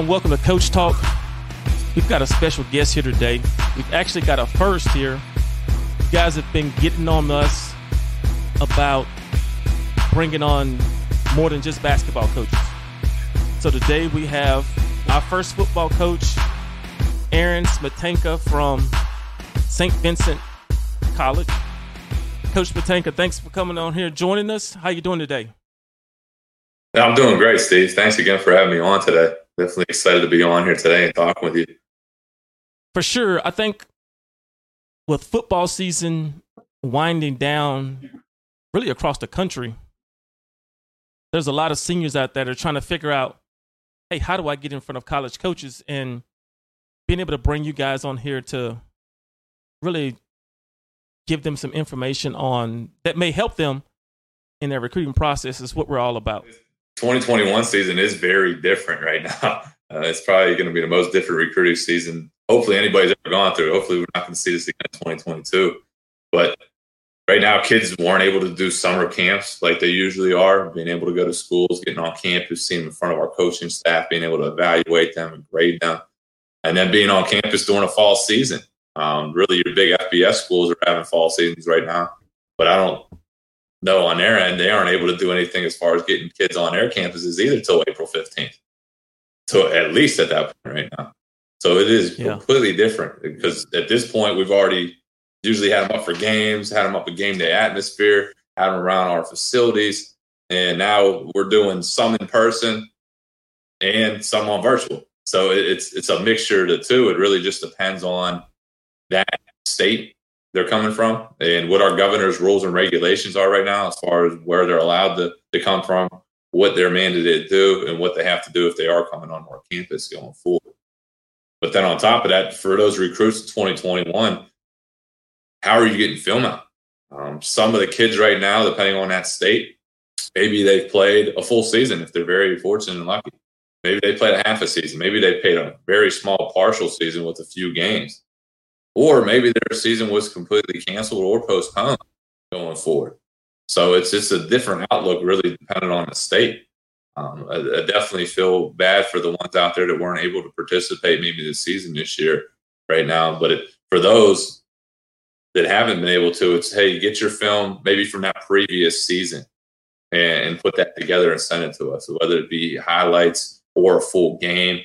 everyone. Welcome to Coach Talk. We've got a special guest here today. We've actually got a first here. You guys have been getting on us about bringing on more than just basketball coaches. So today we have our first football coach, Aaron Smetanka from St. Vincent College. Coach Smetanka, thanks for coming on here, joining us. How you doing today? I'm doing great, Steve. Thanks again for having me on today. Definitely excited to be on here today and talking with you. For sure. I think with football season winding down really across the country, there's a lot of seniors out there that are trying to figure out, hey, how do I get in front of college coaches? And being able to bring you guys on here to really give them some information on that may help them in their recruiting process is what we're all about. 2021 season is very different right now. Uh, it's probably going to be the most different recruiting season. Hopefully, anybody's ever gone through. Hopefully, we're not going to see this again in 2022. But right now, kids weren't able to do summer camps like they usually are. Being able to go to schools, getting on campus, seeing in front of our coaching staff, being able to evaluate them and grade them, and then being on campus during a fall season. Um, really, your big FBS schools are having fall seasons right now, but I don't know on their end they aren't able to do anything as far as getting kids on their campuses either till April 15th. So at least at that point right now. So it is yeah. completely different because at this point we've already usually had them up for games, had them up a game day atmosphere, had them around our facilities, and now we're doing some in person and some on virtual. So it's it's a mixture of the two. It really just depends on that state they're coming from and what our governor's rules and regulations are right now as far as where they're allowed to, to come from, what they're mandated to do, and what they have to do if they are coming on our campus going forward. But then on top of that, for those recruits in 2021, how are you getting film out? Um, some of the kids right now, depending on that state, maybe they've played a full season if they're very fortunate and lucky. Maybe they played a half a season. Maybe they played a very small partial season with a few games or maybe their season was completely canceled or postponed going forward. So it's just a different outlook, really dependent on the state. Um, I, I, definitely feel bad for the ones out there that weren't able to participate maybe this season this year, right now. But it, for those that haven't been able to, it's hey, get your film maybe from that previous season and, and put that together and send it to us, whether it be highlights or a full game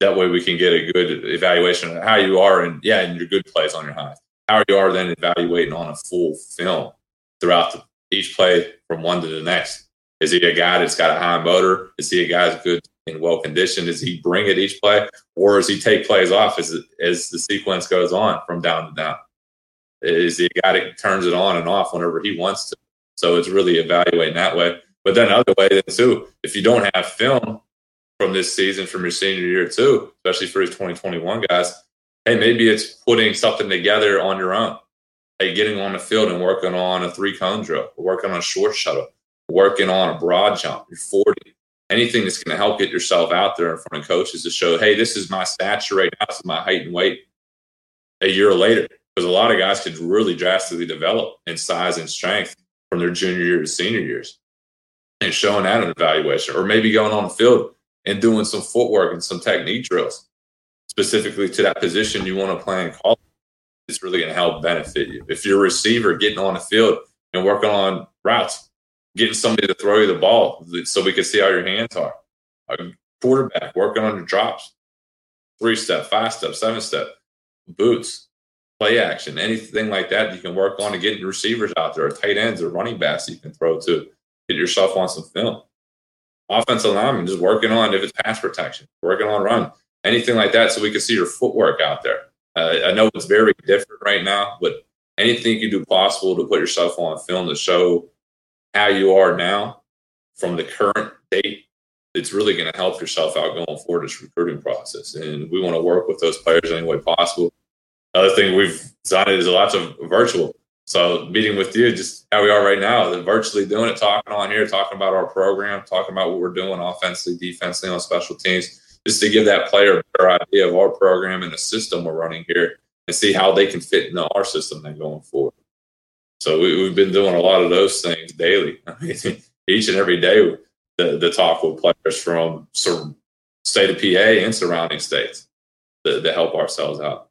that way we can get a good evaluation of how you are and yeah, and your good plays on your highs. How you are then evaluating on a full film throughout the, each play from one to the next. Is he a guy that's got a high motor? Is he a guy that's good and well conditioned? Does he bring it each play, or does he take plays off as as the sequence goes on from down to down? Is he a guy that turns it on and off whenever he wants to? So it's really evaluating that way. But then other way too, if you don't have film, from this season from your senior year too, especially for his 2021 guys. Hey, maybe it's putting something together on your own. Hey, getting on the field and working on a three cone drill, working on a short shuttle, working on a broad jump. You're 40. Anything that's going to help get yourself out there in front of coaches to show, hey, this is my stature right now. This is my height and weight a year later. Because a lot of guys could really drastically develop in size and strength from their junior year to senior years and showing that in evaluation, or maybe going on the field and doing some footwork and some technique drills specifically to that position you want to play in college is really going to help benefit you. If you're a receiver getting on the field and working on routes, getting somebody to throw you the ball so we can see how your hands are. A quarterback working on your drops, three step, five step, seven step, boots, play action, anything like that you can work on to get your receivers out there, or tight ends or running backs you can throw to get yourself on some film offensive lineman just working on if it's pass protection, working on run, anything like that, so we can see your footwork out there. Uh, I know it's very different right now, but anything you do possible to put yourself on film to show how you are now from the current date, it's really going to help yourself out going forward this recruiting process. And we want to work with those players any way possible. Other thing we've designed is lots of virtual so meeting with you, just how we are right now, virtually doing it, talking on here, talking about our program, talking about what we're doing offensively, defensively on special teams, just to give that player a better idea of our program and the system we're running here and see how they can fit into our system then going forward. So we, have been doing a lot of those things daily. I mean, each and every day the, the talk with players from state of PA and surrounding states to, to help ourselves out.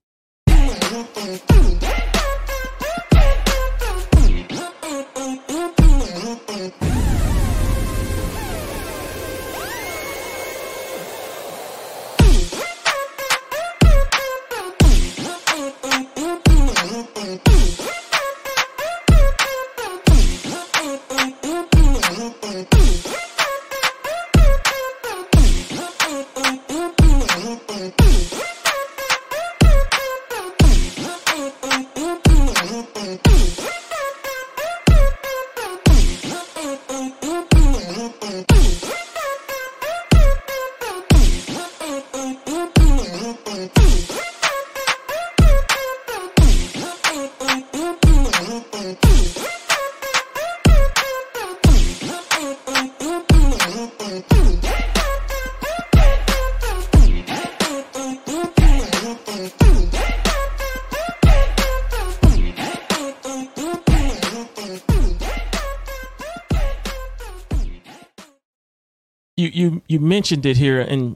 You you mentioned it here, and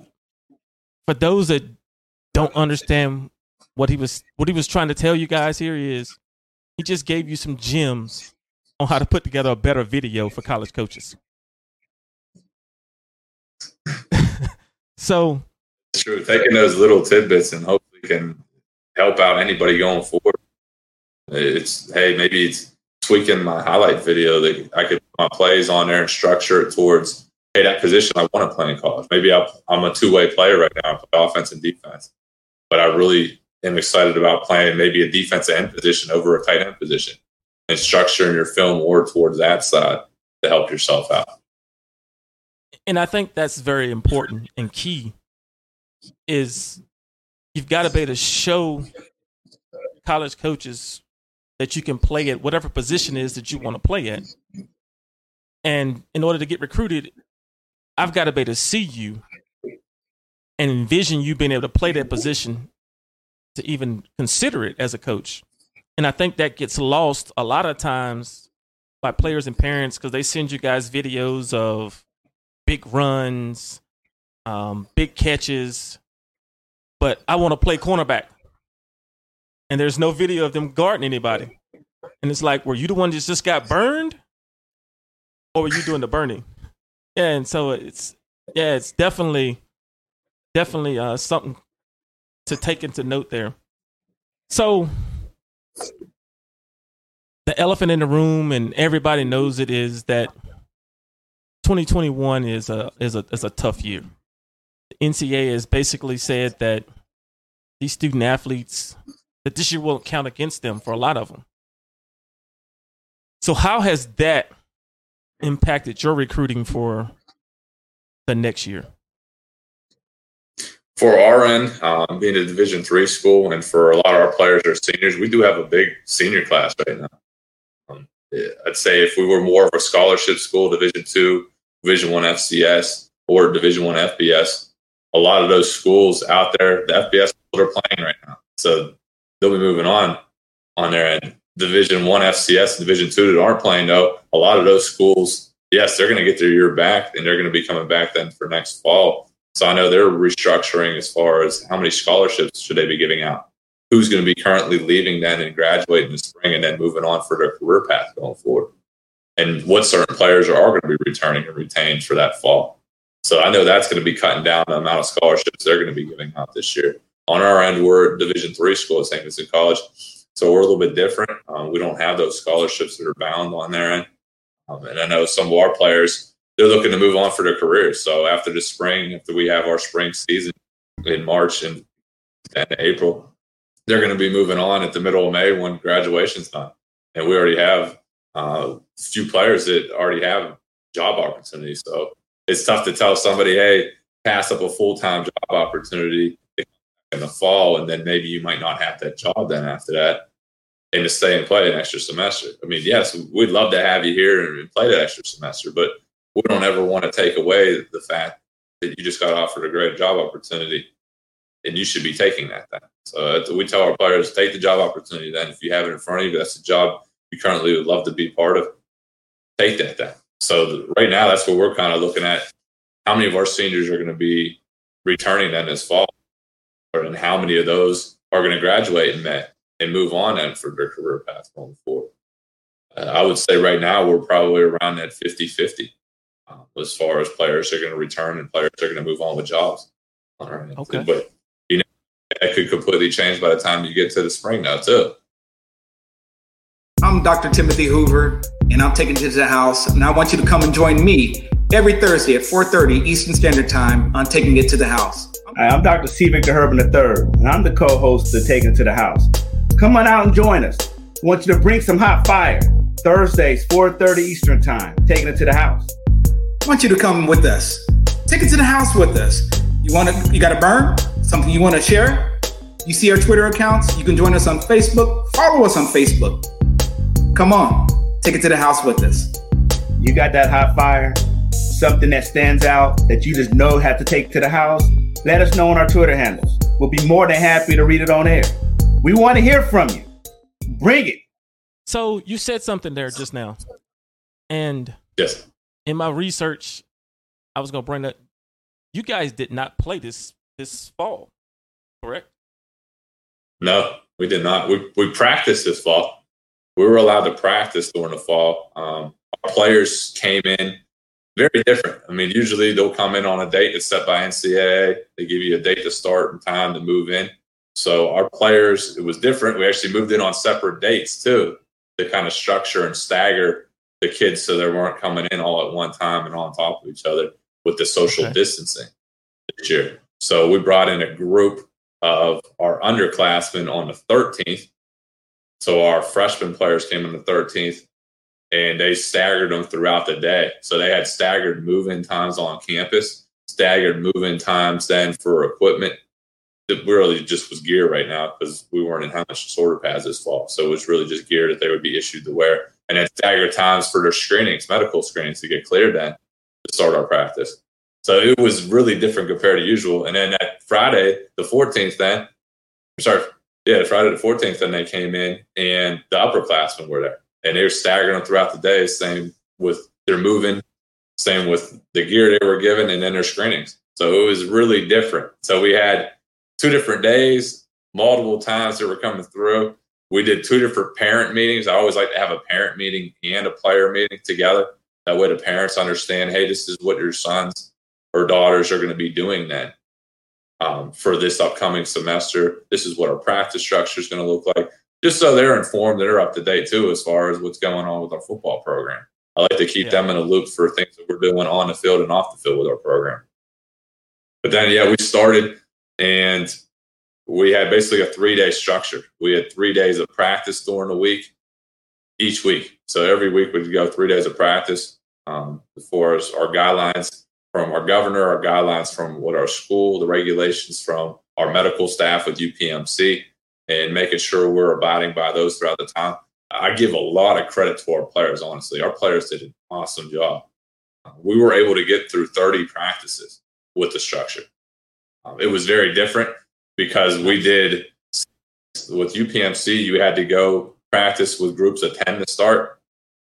for those that don't understand what he was what he was trying to tell you guys here is he just gave you some gems on how to put together a better video for college coaches. so true. Taking those little tidbits and hopefully can help out anybody going forward. It's hey, maybe it's tweaking my highlight video that I could put my plays on there and structure it towards hey, that position I want to play in college. Maybe I'm a two way player right now, I play offense and defense, but I really am excited about playing maybe a defensive end position over a tight end position and structuring your film more towards that side to help yourself out. And I think that's very important and key is you've got to be able to show college coaches that you can play at whatever position is that you want to play at. And in order to get recruited, I've got to be able to see you and envision you being able to play that position to even consider it as a coach. And I think that gets lost a lot of times by players and parents because they send you guys videos of big runs, um, big catches, but I want to play cornerback. And there's no video of them guarding anybody. And it's like, were you the one that just got burned? Or were you doing the burning? Yeah, and so it's yeah, it's definitely definitely uh, something to take into note there. So the elephant in the room, and everybody knows it is that 2021 is a is a is a tough year. The NCAA has basically said that these student athletes that this year won't count against them for a lot of them. So how has that impacted your recruiting for the next year? For our end, um, being a Division three school, and for a lot of our players are seniors, we do have a big senior class right now. Um, I'd say if we were more of a scholarship school, Division two, Division one FCS, or Division one FBS, a lot of those schools out there, the FBS schools are playing right now, so they'll be moving on on their end. Division One FCS and Division Two that aren't playing though, a lot of those schools, yes, they're going to get their year back, and they're going to be coming back then for next fall. So I know they're restructuring as far as how many scholarships should they be giving out, who's going to be currently leaving then and graduating in the spring, and then moving on for their career path going forward, and what certain players are, are going to be returning and retained for that fall. So I know that's going to be cutting down the amount of scholarships they're going to be giving out this year. On our end, we're Division three school at St. Vincent College so we're a little bit different. Um, we don't have those scholarships that are bound on their end. Um, and I know some of our players, they're looking to move on for their careers. So after the spring, after we have our spring season in March and, and April, they're going to be moving on at the middle of May when graduation's done. And we already have uh, a few players that already have job opportunities. So it's tough to tell somebody, hey, pass up a full time job opportunity in the fall, and then maybe you might not have that job then after that, and to stay and play an extra semester. I mean, yes, we'd love to have you here and play that extra semester, but we don't ever want to take away the fact that you just got offered a great job opportunity, and you should be taking that. Then, so uh, we tell our players take the job opportunity. Then, if you have it in front of you, that's the job you currently would love to be part of. Take that then. So right now, that's what we're kind of looking at. How many of our seniors are going to be returning then this fall, and how many of those are going to graduate in May and move on and for their career path going forward? Uh, I would say right now we're probably around that 50 50 uh, as far as players are going to return and players are going to move on with jobs. All right. Okay. But, you know, that could completely change by the time you get to the spring now, too. I'm Dr. Timothy Hoover, and I'm taking it to the house, and I want you to come and join me every Thursday at 4:30 Eastern Standard Time on Taking It to the House. I'm Dr. C. Victor Herban III, and I'm the co-host of Taking It to the House. Come on out and join us. I want you to bring some hot fire. Thursdays, 4:30 Eastern Time, Taking It to the House. I want you to come with us. Take it to the house with us. You want to? You got to burn something you want to share? You see our Twitter accounts. You can join us on Facebook. Follow us on Facebook. Come on, take it to the house with us. You got that hot fire? Something that stands out that you just know have to take to the house? Let us know on our Twitter handles. We'll be more than happy to read it on air. We want to hear from you. Bring it. So you said something there just now, and Yes. in my research, I was gonna bring that. You guys did not play this this fall, correct? No, we did not. We we practiced this fall. We were allowed to practice during the fall. Um, our players came in very different. I mean, usually they'll come in on a date that's set by NCAA. They give you a date to start and time to move in. So our players, it was different. We actually moved in on separate dates too, to kind of structure and stagger the kids so they weren't coming in all at one time and on top of each other with the social Okay. distancing this year. So we brought in a group of our underclassmen on the 13th. So our freshman players came on the 13th and they staggered them throughout the day. So they had staggered move in times on campus, staggered move in times then for equipment. It really just was gear right now because we weren't in how much sorter pads this fall. So it was really just gear that they would be issued to wear. And then staggered times for their screenings, medical screenings to get cleared then to start our practice. So it was really different compared to usual. And then that Friday, the 14th, then, sorry, yeah, Friday the 14th, then they came in and the upperclassmen were there. And they were staggering them throughout the day, same with their moving, same with the gear they were given, and then their screenings. So it was really different. So we had two different days, multiple times that were coming through. We did two different parent meetings. I always like to have a parent meeting and a player meeting together. That way the parents understand, hey, this is what your sons or daughters are going to be doing then um, for this upcoming semester. This is what our practice structure is going to look like, just so they're informed, they're up to date too as far as what's going on with our football program. I like to keep Yeah. them in a loop for things that we're doing on the field and off the field with our program. But then, yeah, we started and we had basically a three day structure. We had three days of practice during the week, each week. So every week we'd go three days of practice. Um, as far as our guidelines from our governor, our guidelines from what our school, the regulations from our medical staff with UPMC, and making sure we're abiding by those throughout the time. I give a lot of credit to our players, honestly. Our players did an awesome job. We were able to get through 30 practices with the structure. Um, it was very different because we did with UPMC, you had to go practice with groups of 10 to start,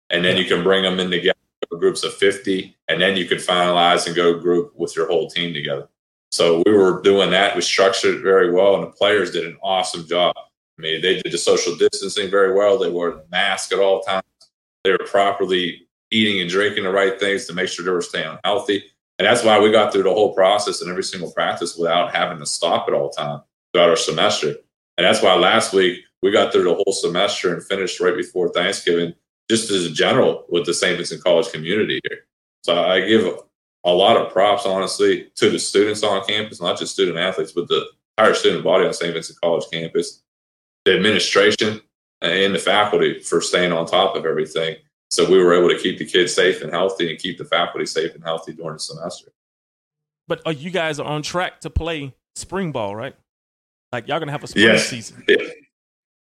and then you can bring them in together, groups of 50, and then you could finalize and go group with your whole team together. So we were doing that. We structured it very well, and the players did an awesome job. I mean, they did the social distancing very well. They wore the mask at all times. They were properly eating and drinking the right things to make sure they were staying healthy. And that's why we got through the whole process and every single practice without having to stop at all time throughout our semester. And that's why last week we got through the whole semester and finished right before Thanksgiving, just as a general with the St. Vincent College community here. So I give a lot of props, honestly, to the students on campus, not just student athletes, but the entire student body on St. Vincent College campus, the administration, and the faculty for staying on top of everything. So we were able to keep the kids safe and healthy and keep the faculty safe and healthy during the semester. But uh, you guys are on track to play spring ball, right? Like y'all gonna have a spring Yes. season.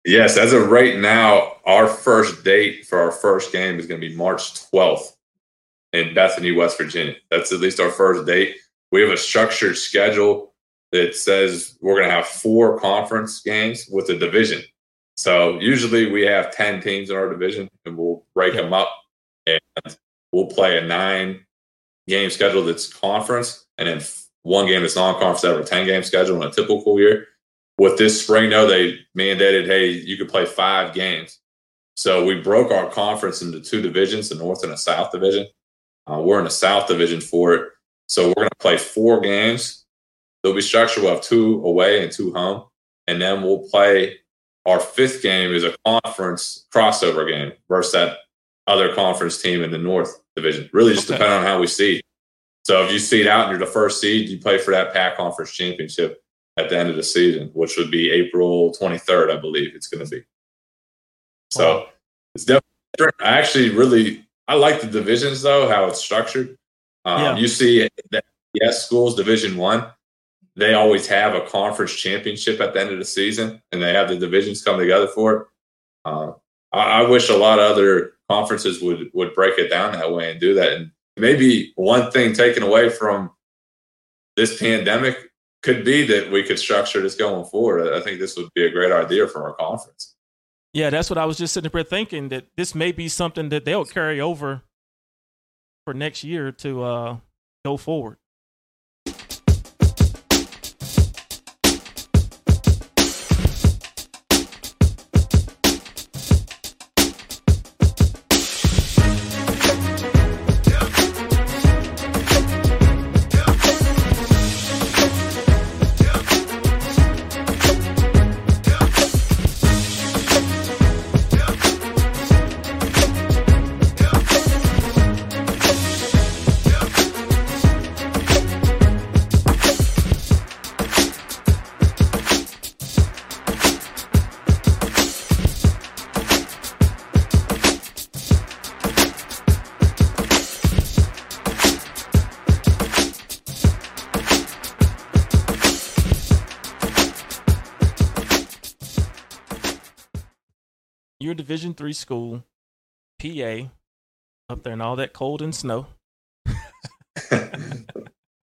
Yes, as of right now, our first date for our first game is going to be March 12th in Bethany, West Virginia. That's at least our first date. We have a structured schedule that says we're going to have four conference games with a division. So usually we have 10 teams in our division and we'll break them up. And we'll play a nine game schedule that's conference, and then one game that's non-conference out of a ten game schedule in a typical year. With this spring, though, they mandated, hey, you could play five games. So we broke our conference into two divisions, the North and the South division. Uh, we're in the South division for it. So we're going to play four games. There'll be structure. We'll have two away and two home. And then we'll play our fifth game is a conference crossover game versus that other conference team in the North division. Really just okay. depending on how we see. So if you seed out and you're the first seed, you play for that Pac conference championship at the end of the season, which would be April 23rd, I believe it's going to be. So wow. it's definitely different. I actually really I like the divisions though, how it's structured. Um, yeah. You see that yes, schools Division One, they always have a conference championship at the end of the season, and they have the divisions come together for it. Uh, I, I wish a lot of other conferences would would break it down that way and do that. And maybe one thing taken away from this pandemic could be that we could structure this going forward. I think this would be a great idea for our conference. Yeah, that's what I was just sitting there thinking that this may be something that they'll carry over for next year to uh, go forward. Division three school, PA, up there in all that cold and snow. We've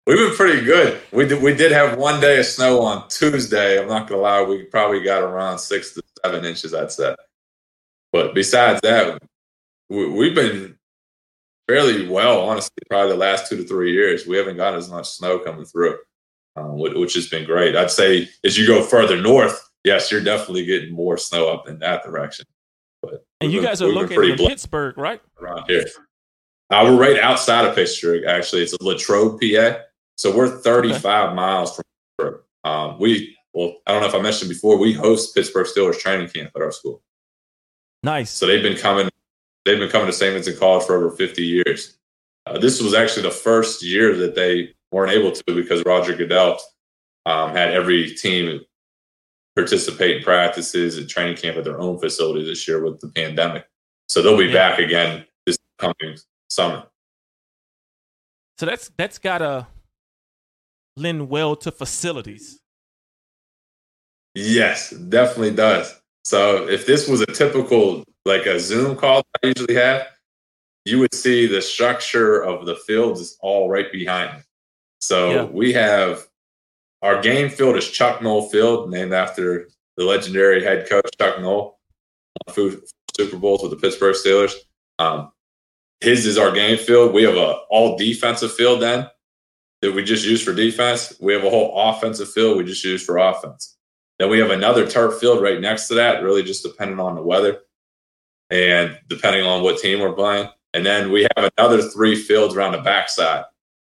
been pretty good. We did, we did have one day of snow on Tuesday. I'm not gonna lie, we probably got around six to seven inches. I'd say. But besides that, we, have been fairly well, honestly. Probably the last two to three years, we haven't got as much snow coming through, um, which has been great. I'd say as you go further north, yes, you're definitely getting more snow up in that direction. And you guys are located in Pittsburgh, right? Around here. Uh, we're right outside of Pittsburgh, actually. It's a Latrobe, PA. So we're 35 okay. miles from Pittsburgh. Um, we, well, I don't know if I mentioned before, we host Pittsburgh Steelers training camp at our school. Nice. So they've been coming, they've been coming to St. Vincent College for over 50 years. Uh, this was actually the first year that they weren't able to because Roger Goodell um, had every team participate in practices and training camp at their own facility this year with the pandemic. So they'll be yeah. back again this coming summer. So that's that's gotta lend well to facilities. Yes, definitely does. So if this was a typical like a Zoom call I usually have, you would see the structure of the fields is all right behind me. So yeah. we have our game field is Chuck Noll Field, named after the legendary head coach Chuck Noll, who Super Bowls with the Pittsburgh Steelers. Um, his is our game field. We have a all defensive field then that we just use for defense. We have a whole offensive field we just use for offense. Then we have another turf field right next to that, really just depending on the weather and depending on what team we're playing. And then we have another three fields around the backside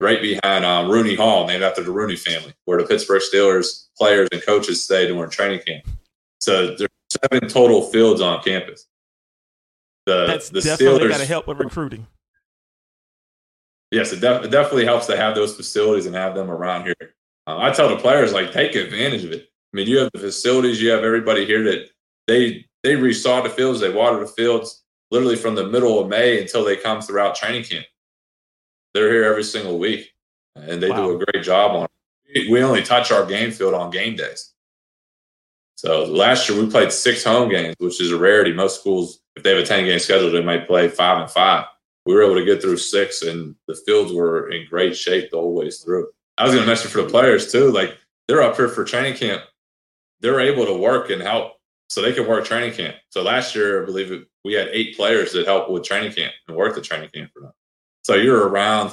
right behind um, Rooney Hall, named after the Rooney family, where the Pittsburgh Steelers players and coaches stay during training camp. So there's seven total fields on campus. The, That's the definitely got to help with recruiting. Yes, it, def- it, definitely helps to have those facilities and have them around here. Uh, I tell the players like take advantage of it. I mean, you have the facilities, you have everybody here that they they resaw the fields, they water the fields literally from the middle of May until they come throughout training camp they're here every single week, and they wow. do a great job on it. We only touch our game field on game days. So last year we played six home games, which is a rarity. Most schools, if they have a ten game schedule, they might play five and five. We were able to get through six, and the fields were in great shape the whole way through. I was going to mention for the players too, like they're up here for training camp. They're able to work and help, so they can work training camp. So last year, I believe we had eight players that helped with training camp and worked the training camp for them. So you're around.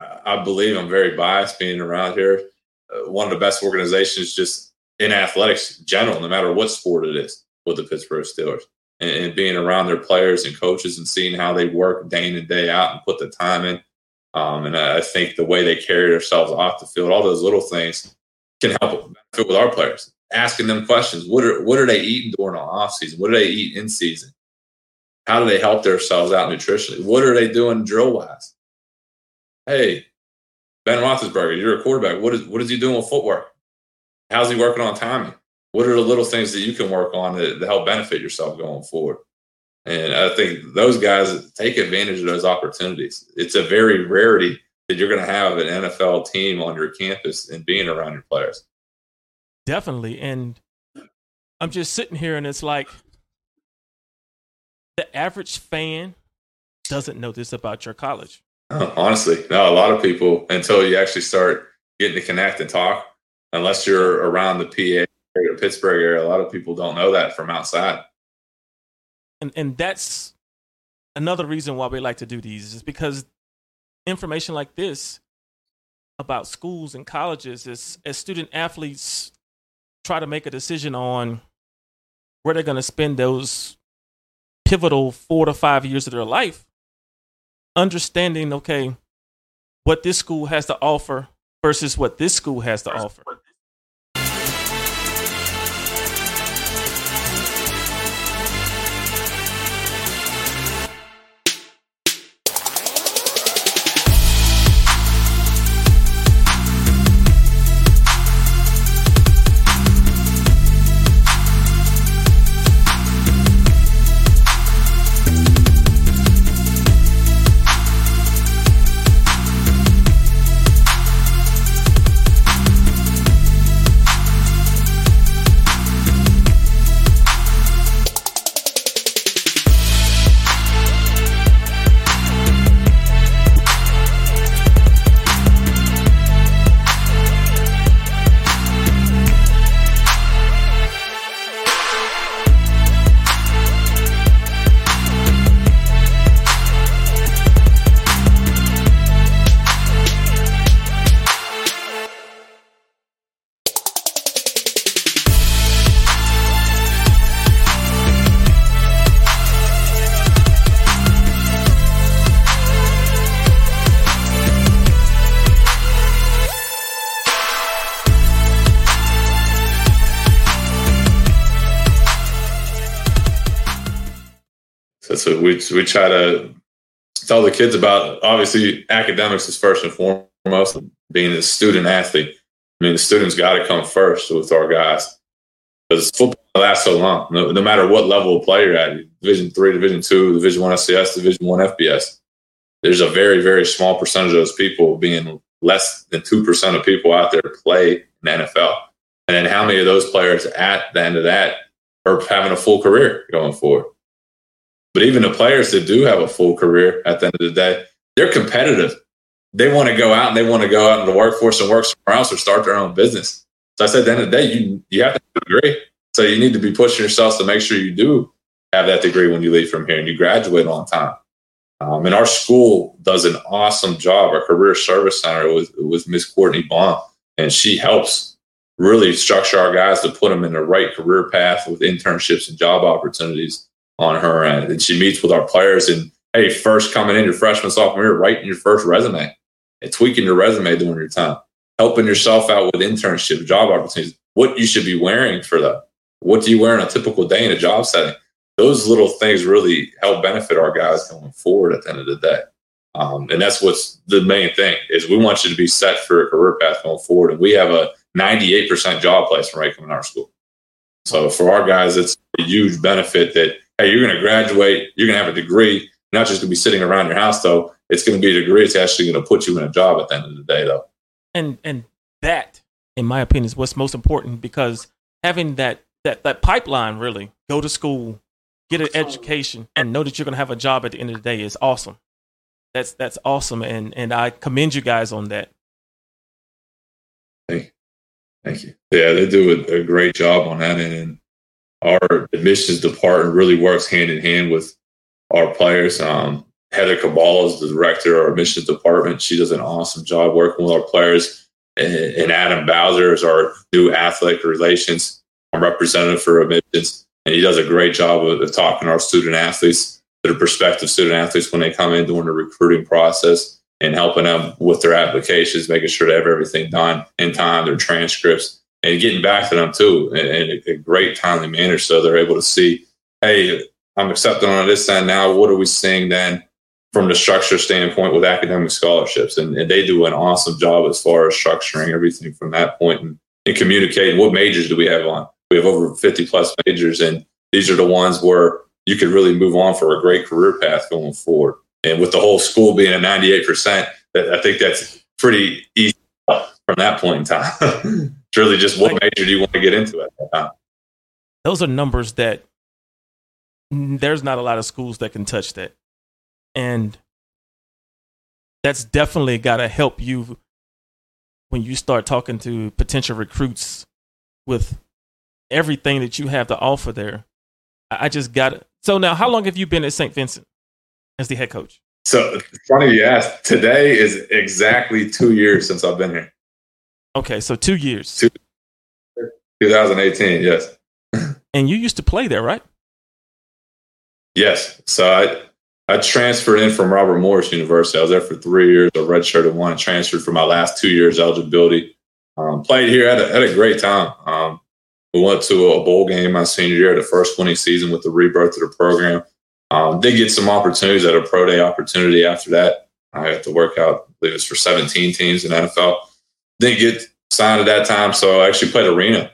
I believe I'm very biased being around here. Uh, one of the best organizations just in athletics general, no matter what sport it is, with the Pittsburgh Steelers. And, and, being around their players and coaches and seeing how they work day in and day out and put the time in. Um, and I think the way they carry themselves off the field, all those little things can help with our players. Asking them questions. What are what are they eating during the off season? What do they eat in season? How do they help themselves out nutritionally? What are they doing drill wise? Hey, Ben Roethlisberger, you're a quarterback. What is what is he doing with footwork? How's he working on timing? What are the little things that you can work on to, to help benefit yourself going forward? And I think those guys take advantage of those opportunities. It's a very rarity that you're going to have an NFL team on your campus and being around your players. Definitely. And I'm just sitting here and it's like the average fan doesn't know this about your college. Oh, honestly, no, a lot of people until you actually start getting to connect and talk, unless you're around the PA or Pittsburgh area, a lot of people don't know that from outside. And and that's another reason why we like to do these is because information like this about schools and colleges is as student athletes try to make a decision on where they're going to spend those pivotal four to five years of their life, understanding, okay, what this school has to offer versus what this school has to offer. So we we try to tell the kids about obviously academics is first and foremost. Being a student athlete, I mean the students got to come first with our guys because football lasts so long. No, no, matter what level of player you're at, Division three, Division two, Division one FCS, Division one FBS. There's a very very small percentage of those people being less than two percent of people out there play in the NFL. And then how many of those players at the end of that are having a full career going forward? But even the players that do have a full career at the end of the day, they're competitive. They want to go out and they want to go out in the workforce and work somewhere else or start their own business. So I said, at the end of the day, you you have to have a degree. So you need to be pushing yourself to make sure you do have that degree when you leave from here and you graduate on time. Um, and our school does an awesome job. Our career service center with with Miss Courtney Baum, and she helps really structure our guys to put them in the right career path with internships and job opportunities on her end. And she meets with our players and, hey, first coming in your freshman, sophomore year, writing your first resume and tweaking your resume during your time, helping yourself out with internship, job opportunities, what you should be wearing for that. What do you wear on a typical day in a job setting? Those little things really help benefit our guys going forward at the end of the day. Um, and that's what's the main thing is we want you to be set for a career path going forward. And we have a 98% job placement rate coming in our school. So for our guys, it's a huge benefit that hey, you're going to graduate, you're going to have a degree, not just going to be sitting around your house though. It's going to be a degree. It's actually going to put you in a job at the end of the day though. And and that, in my opinion, is what's most important because having that that that pipeline really go to school, get an education, and know that you're going to have a job at the end of the day is awesome. That's that's awesome, and and I commend you guys on that. Thank you. Thank you. Yeah, they do a, a great job on that, and our admissions department really works hand in hand with our players. Um, Heather Cabal is the director of our admissions department. She does an awesome job working with our players. And, and Adam Bowser is our new athletic relations representative for admissions. And he does a great job of, of talking to our student athletes, to the prospective student athletes when they come in during the recruiting process and helping them with their applications, making sure they have everything done in time, their transcripts, and getting back to them too in, a great timely manner so they're able to see, hey, I'm accepting on this end now. What are we seeing then from the structure standpoint with academic scholarships? And, and, they do an awesome job as far as structuring everything from that point and, and communicating what majors do we have on. We have over 50 plus majors, and these are the ones where you could really move on for a great career path going forward. And with the whole school being at 98%, I think that's pretty easy from that point in time. it's really just what major do you want to get into at that time? Those are numbers that there's not a lot of schools that can touch that. And that's definitely got to help you when you start talking to potential recruits with everything that you have to offer there. I just got it. So now, how long have you been at St. Vincent as the head coach? So funny you asked. Today is exactly two years since I've been here. Okay, so two years. 2018, yes. And you used to play there, right? Yes. So I I transferred in from Robert Morris University. I was there for three years. I redshirted one transferred for my last two years eligibility. Um, played here at a, had a great time. Um, we went to a bowl game my senior year, the first winning season with the rebirth of the program. Um, did get some opportunities at a pro day opportunity after that. I had to work out, I believe it was for 17 teams in NFL. Didn't get signed at that time, so I actually played arena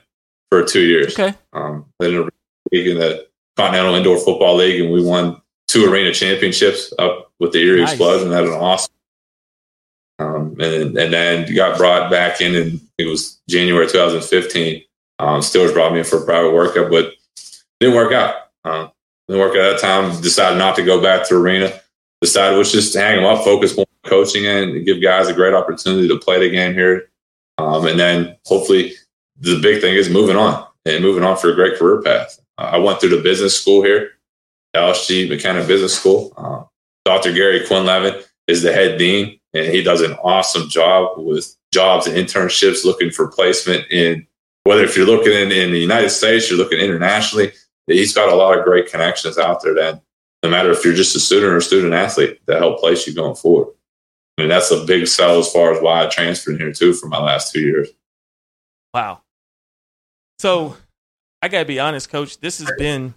for two years. Okay. Um, in a league in the Continental Indoor Football League, and we won two arena championships up with the Erie nice. Explosion. That was awesome. Um, and, and then got brought back in, and it was January 2015. Um, Steelers brought me in for a private workout, but didn't work out. Uh, didn't work out at that time. Decided not to go back to arena. Decided was just to hang them up, focus more on coaching and give guys a great opportunity to play the game here. Um, and then hopefully the big thing is moving on and moving on for a great career path. Uh, I went through the business school here, Alex G. McKenna Business School. Uh, Dr. Gary Quinlivan is the head dean, and he does an awesome job with jobs and internships, looking for placement in whether if you're looking in, in the United States, you're looking internationally. He's got a lot of great connections out there. Then, no matter if you're just a student or a student athlete, to help place you going forward. Mean, that's a big sell as far as why I transferred here too for my last two years. Wow. So I gotta be honest, coach, this has been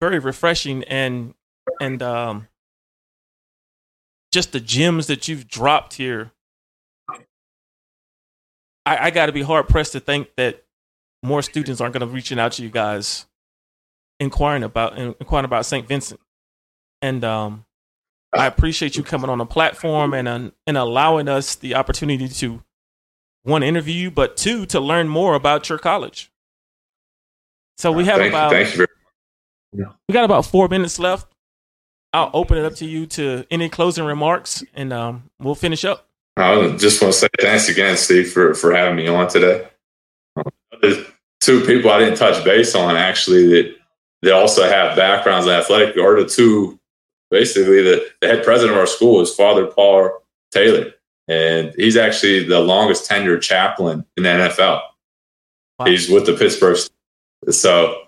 very refreshing and and um just the gems that you've dropped here. I, I gotta be hard pressed to think that more students aren't gonna be reaching out to you guys inquiring about inquiring about St. Vincent. And um I appreciate you coming on the platform and uh, and allowing us the opportunity to one interview you, but two to learn more about your college. So we have thank about you, we got about four minutes left. I'll open it up to you to any closing remarks, and um, we'll finish up. I just want to say thanks again, Steve, for for having me on today. There's two people I didn't touch base on actually that that also have backgrounds in athletic are the two basically the, the head president of our school is Father Paul Taylor, and he's actually the longest tenured chaplain in the NFL. Wow. He's with the Pittsburgh. So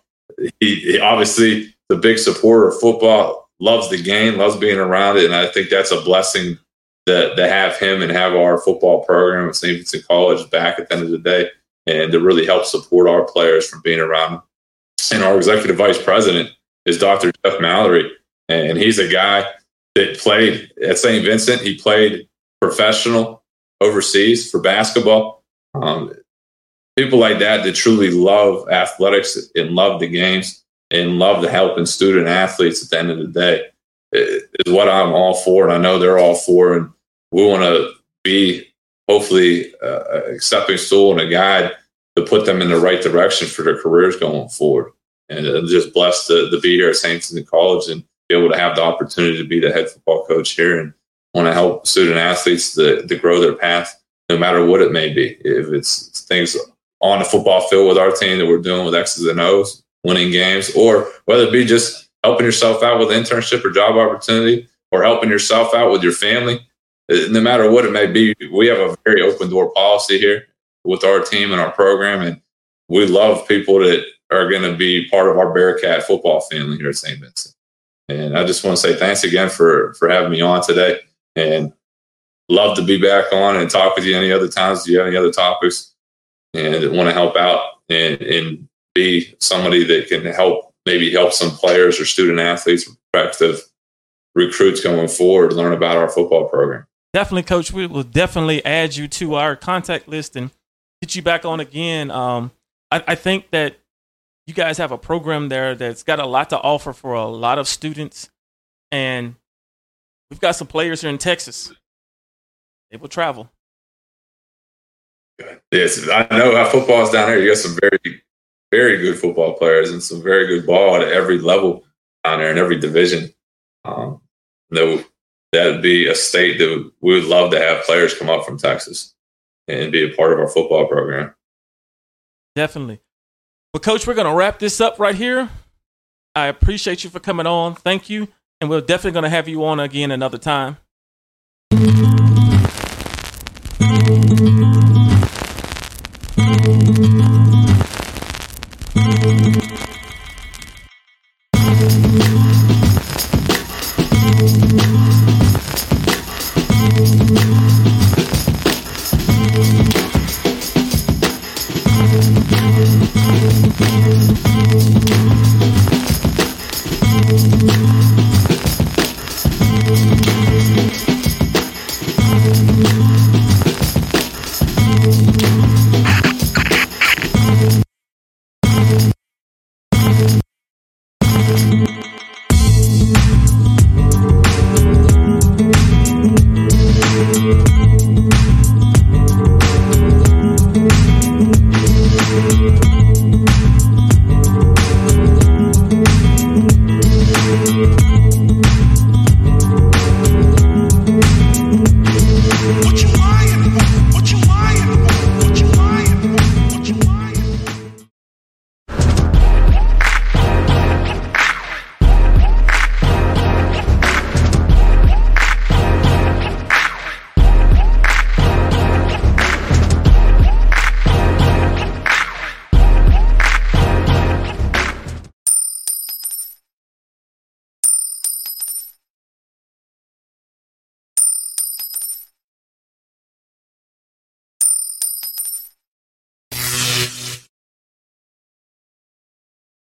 he, he obviously the big supporter of football, loves the game, loves being around it, and I think that's a blessing that to have him and have our football program at St. Vincent College back at the end of the day, and to really help support our players from being around them. And our executive vice president is Dr. Jeff Mallory, and he's a guy that played at St. Vincent. He played professional overseas for basketball. Um, people like that that truly love athletics and love the games and love the helping student athletes at the end of the day is what I'm all for. And I know they're all for. And we want to be hopefully uh, a stepping stool and a guide to put them in the right direction for their careers going forward. And I'm just blessed to, to be here at St. Vincent College and be able to have the opportunity to be the head football coach here and want to help student athletes to, to grow their path, no matter what it may be. If it's things on the football field with our team that we're doing with X's and O's, winning games, or whether it be just helping yourself out with internship or job opportunity, or helping yourself out with your family, uh, no matter what it may be, we have a very open door policy here with our team and our program. And we love people that are going to be part of our Bearcat football family here at St. Vincent. And I just want to say thanks again for, for having me on today and love to be back on and talk with you any other times. Do you have any other topics and want to help out and, and be somebody that can help maybe help some players or student athletes, prospective recruits going forward, learn about our football program. Definitely, coach. We will definitely add you to our contact list and get you back on again. Um, I, I think that you guys have a program there that's got a lot to offer for a lot of students, and we've got some players here in Texas. They will travel. Yes, I know how football is down there. You got some very, very good football players and some very good ball at every level down there in every division. Um, that that'd be a state that we would love to have players come up from Texas and be a part of our football program. Definitely. Well, Coach, we're going to wrap this up right here. I appreciate you for coming on. Thank you. And we're definitely going to have you on again another time.